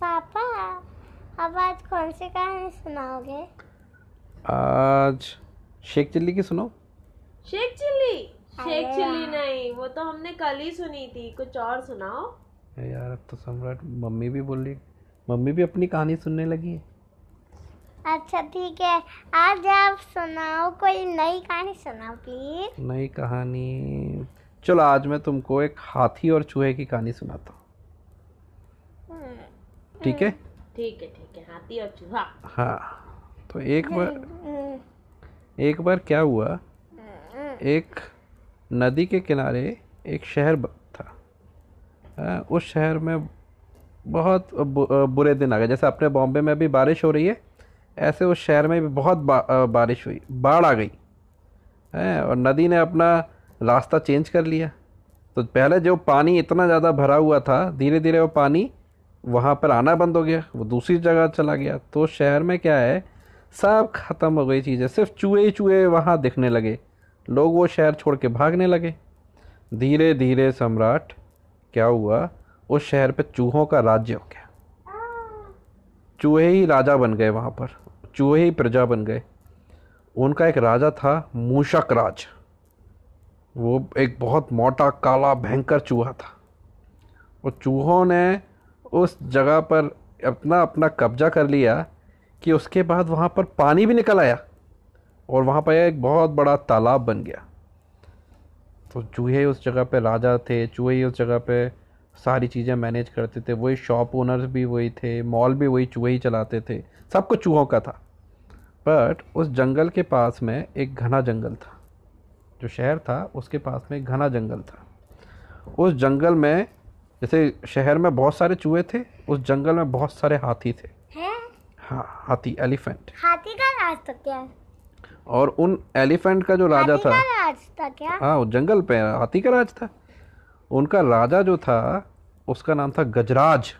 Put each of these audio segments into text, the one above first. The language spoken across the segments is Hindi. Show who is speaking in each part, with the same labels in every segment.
Speaker 1: पापा अब आज कौन सी कहानी सुनाओगे?
Speaker 2: आज शेख चिल्ली की सुनो।
Speaker 3: शेख चिल्ली? शेख चिल्ली नहीं वो तो हमने कल ही सुनी थी कुछ और सुनाओ।
Speaker 2: यार अब तो सम्राट मम्मी भी बोल रही मम्मी भी अपनी कहानी सुनने लगी है।
Speaker 1: अच्छा ठीक है आज आप सुनाओ कोई नई कहानी सुनाओ प्लीज़
Speaker 2: नई कहानी चलो आज मैं तुमको एक हाथी और चूहे की कहानी सुनाता हूँ। ठीक है?
Speaker 3: ठीक है ठीक है। हाथी और चूहा।
Speaker 2: हाँ तो एक बार एक बार क्या हुआ? एक नदी के किनारे एक शहर था। हाँ, उस शहर में बहुत बुरे दिन आ गए। जैसे अपने बॉम्बे में भी बारिश हो रही है ऐसे उस शहर में भी बहुत बा, बारिश हुई। बाढ़ आ गई। है और नदी ने अपना रास्ता चेंज कर लिया। तो पहले जो पानी इतना ज़्यादा भरा हुआ था धीरे धीरे वो पानी वहाँ पर आना बंद हो गया, वो दूसरी जगह चला गया। तो शहर में क्या है, सब खत्म हो गई चीज़ें, सिर्फ़ चूहे ही चूहे वहाँ दिखने लगे। लोग वो शहर छोड़ के भागने लगे। धीरे धीरे सम्राट, क्या हुआ, उस शहर पे चूहों का राज्य हो गया। चूहे ही राजा बन गए वहाँ पर, चूहे ही प्रजा बन गए। उनका एक राजा था, मूषक राज। वो एक बहुत मोटा, काला, भयंकर चूहा था। वो चूहों ने उस जगह पर अपना अपना कब्जा कर लिया कि उसके बाद वहाँ पर पानी भी निकल आया और वहाँ पर एक बहुत बड़ा तालाब बन गया। तो चूहे उस जगह पे राजा थे, चूहे ही उस जगह पे सारी चीज़ें मैनेज करते थे। वही शॉप ओनर्स भी वही थे मॉल भी वही चूहे ही चलाते थे। सब कुछ चूहों का था। बट उस जंगल के पास में एक घना जंगल था। जो शहर था, उसके पास में एक घना जंगल था। उस जंगल में जैसे शहर में बहुत सारे चूहे थे उस जंगल में बहुत सारे हाथी थे।
Speaker 1: है?
Speaker 2: हाँ हाथी एलिफेंट।
Speaker 1: हाथी का राज था क्या?
Speaker 2: और उन एलिफेंट का जो राजा था
Speaker 1: राज था क्या?
Speaker 2: हाँ जंगल पे हाथी का राज था। उनका राजा जो था उसका नाम था गजराज।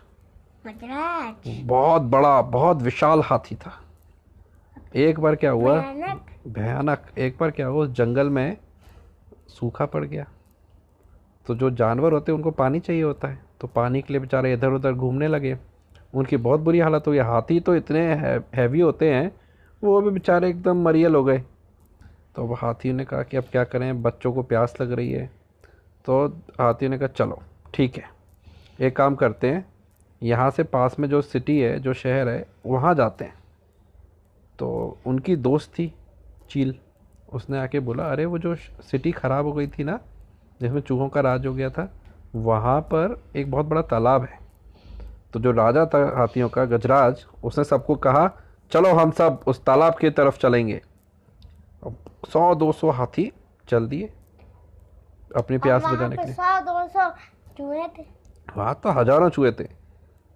Speaker 1: मद्राज
Speaker 2: बहुत बड़ा बहुत विशाल हाथी था। एक बार क्या हुआ?
Speaker 1: भयानक।
Speaker 2: एक बार क्या हुआ? उस जंगल में सूखा पड़ गया। तो जो जानवर होते हैं, उनको पानी चाहिए होता है। तो पानी के लिए बेचारे इधर उधर घूमने लगे। उनकी बहुत बुरी हालत हुई। हाथी तो इतने हैवी होते हैं, वो भी बेचारे एकदम मरियल हो गए। तो अब हाथी ने कहा कि अब क्या करें? बच्चों को प्यास लग रही है। तो हाथी ने कहा, चलो, ठीक है। एक काम करते हैं। यहाँ से पास में जो सिटी है, जो शहर है, वहाँ जाते हैं। तो उनकी दोस्त थी चील। उसने आके बोला, अरे, वो जो सिटी ख़राब हो गई थी ना जिसमें चूहों का राज हो गया था वहाँ पर एक बहुत बड़ा तालाब है। तो जो राजा था हाथियों का गजराज उसने सबको कहा चलो हम सब उस तालाब की तरफ़ चलेंगे। सौ दो सौ हाथी चल दिए अपनी प्यास बुझाने के लिए।
Speaker 1: सौ दो सौ चूहे थे।
Speaker 2: वहाँ तो हज़ारों चूहे थे।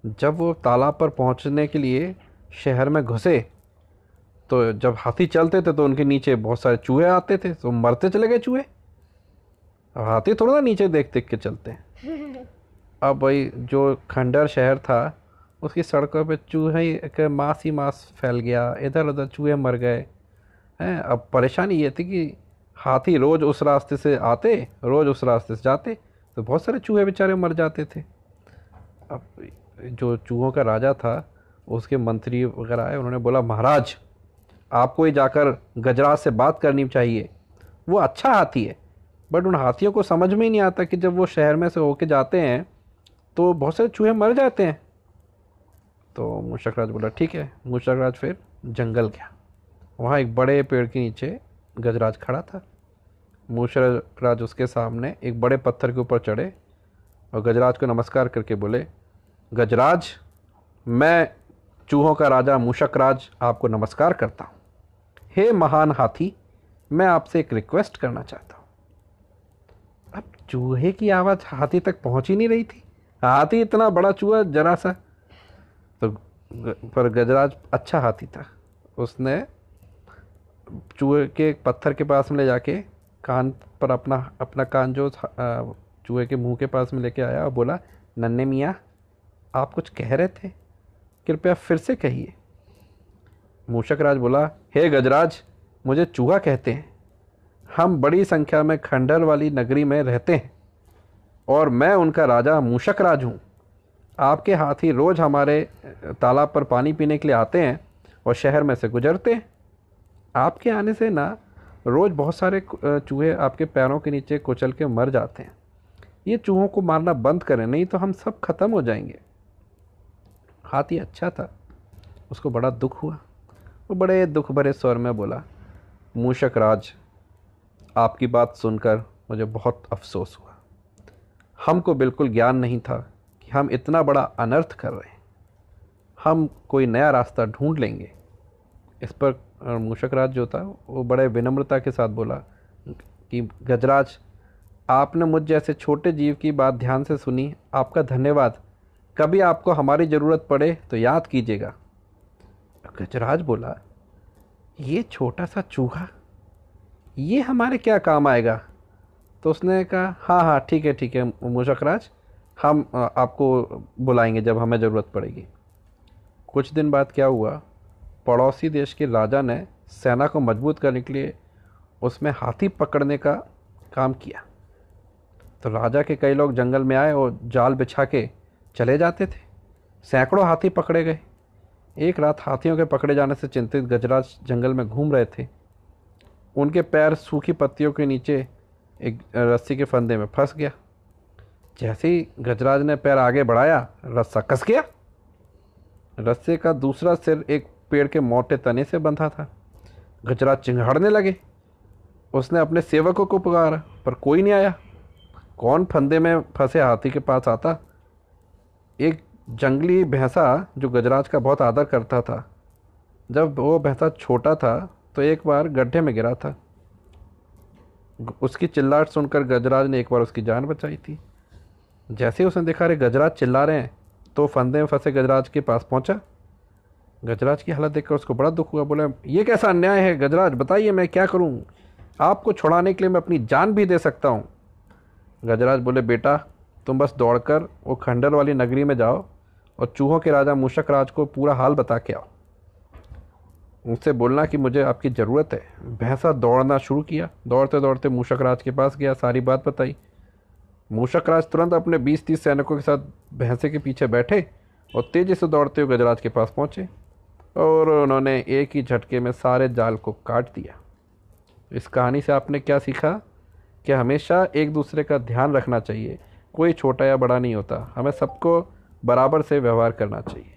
Speaker 2: जब वो तालाब पर पहुँचने के लिए शहर में घुसे तो जब हाथी चलते थे तो उनके नीचे बहुत सारे चूहे आते थे तो मरते चले गए चूहे। अब हाथी थोड़ा ना नीचे देख देख के चलते हैं। अब भाई जो खंडर शहर था उसकी सड़कों पे चूहे के मांस ही मांस फैल गया इधर उधर चूहे मर गए। हैं अब परेशानी ये थी कि हाथी रोज़ उस रास्ते से आते रोज़ उस रास्ते से जाते तो बहुत सारे चूहे बेचारे मर जाते थे। अब जो चूहों का राजा था उसके मंत्री वगैरह आए उन्होंने बोला महाराज आपको ही जाकर गजराज से बात करनी चाहिए। वो अच्छा हाथी है। बट उन हाथियों को समझ में ही नहीं आता कि जब वो शहर में से होके जाते हैं तो बहुत सारे चूहे मर जाते हैं। तो मूषक राज बोला, ठीक है। मूषक राज फिर जंगल गया। वहाँ एक बड़े पेड़ के नीचे गजराज खड़ा था। मूषक राज उसके सामने एक बड़े पत्थर के ऊपर चढ़े और गजराज को नमस्कार करके बोले, गजराज, मैं चूहों का राजा मूषक राज आपको नमस्कार करता हूँ। हे महान हाथी, मैं आपसे एक रिक्वेस्ट करना चाहता हूँ। अब चूहे की आवाज़ हाथी तक पहुँच ही नहीं रही थी। हाथी इतना बड़ा चूहा जरा सा तो पर गजराज अच्छा हाथी था। उसने चूहे के पत्थर के पास में ले जाके कान पर अपना अपना कान जो चूहे के मुँह के पास में लेके आया और बोला, नन्हे मियाँ, आप कुछ कह रहे थे? कृपया फिर से कहिए। मूषक राज बोला, हे गजराज, मुझे चूहा कहते हैं। हम बड़ी संख्या में खंडर वाली नगरी में रहते हैं और मैं उनका राजा मूषक राज हूँ। आपके हाथी रोज़ हमारे तालाब पर पानी पीने के लिए आते हैं और शहर में से गुजरते हैं। आपके आने से ना रोज़ बहुत सारे चूहे आपके पैरों के नीचे कुचल के मर जाते हैं। ये चूहों को मारना बंद करें, नहीं तो हम सब खत्म हो जाएँगे। हाथी अच्छा था, उसको बड़ा दुख हुआ। वो बड़े दुख भरे स्वर में बोला, मूषक राज आपकी बात सुनकर मुझे बहुत अफसोस हुआ। हमको बिल्कुल ज्ञान नहीं था कि हम इतना बड़ा अनर्थ कर रहे हैं। हम कोई नया रास्ता ढूंढ लेंगे। इस पर मूषक राज जो था, वो बड़े विनम्रता के साथ बोला कि, गजराज, आपने मुझ जैसे छोटे जीव की बात ध्यान से सुनी। आपका धन्यवाद। कभी आपको हमारी ज़रूरत पड़े तो याद कीजिएगा। गजराज बोला, ये छोटा सा चूहा ये हमारे क्या काम आएगा? तो उसने कहा हाँ हाँ ठीक है ठीक है मूषक राज हम आपको बुलाएँगे जब हमें ज़रूरत पड़ेगी। कुछ दिन बाद क्या हुआ? पड़ोसी देश के राजा ने सेना को मज़बूत करने के लिए उसमें हाथी पकड़ने का काम किया। तो राजा के कई लोग जंगल में आए और जाल बिछा के चले जाते थे। सैकड़ों हाथी पकड़े गए। एक रात हाथियों के पकड़े जाने से चिंतित गजराज जंगल में घूम रहे थे। उनके पैर सूखी पत्तियों के नीचे एक रस्सी के फंदे में फंस गया। जैसे ही गजराज ने पैर आगे बढ़ाया, रस्सा कस गया। रस्से का दूसरा सिर एक पेड़ के मोटे तने से बंधा था। गजराज चिंगाड़ने लगे। उसने अपने सेवकों को पुकारा, पर कोई नहीं आया। कौन फंदे में फंसे हाथी के पास आता? एक जंगली भैंसा जो गजराज का बहुत आदर करता था। जब वो भैंसा छोटा था तो एक बार गड्ढे में गिरा था। उसकी चिल्लाहट सुनकर गजराज ने एक बार उसकी जान बचाई थी। जैसे ही उसने देखा रे गजराज चिल्ला रहे हैं तो फंदे में फंसे गजराज के पास पहुँचा? गजराज की हालत देखकर उसको बड़ा दुख हुआ, बोले, ये कैसा अन्याय है गजराज, बताइए मैं क्या करूँ? आपको छुड़ाने के लिए मैं अपनी जान भी दे सकता हूँ। गजराज बोले, बेटा, तुम बस दौड़कर वो खंडर वाली नगरी में जाओ और चूहों के राजा मूषक राज को पूरा हाल बता के आओ। उनसे बोलना कि मुझे आपकी ज़रूरत है। भैंसा दौड़ना शुरू किया। दौड़ते दौड़ते मूषक राज के पास गया। सारी बात बताई। मूषक राज तुरंत अपने बीस तीस सैनिकों के साथ भैंसे के पीछे बैठे और तेज़ी से दौड़ते हुए गजराज के पास पहुँचे और उन्होंने एक ही झटके में सारे जाल को काट दिया। इस कहानी से आपने क्या सीखा? कि हमेशा एक दूसरे का ध्यान रखना चाहिए। कोई छोटा या बड़ा नहीं होता। हमें सबको बराबर से व्यवहार करना चाहिए।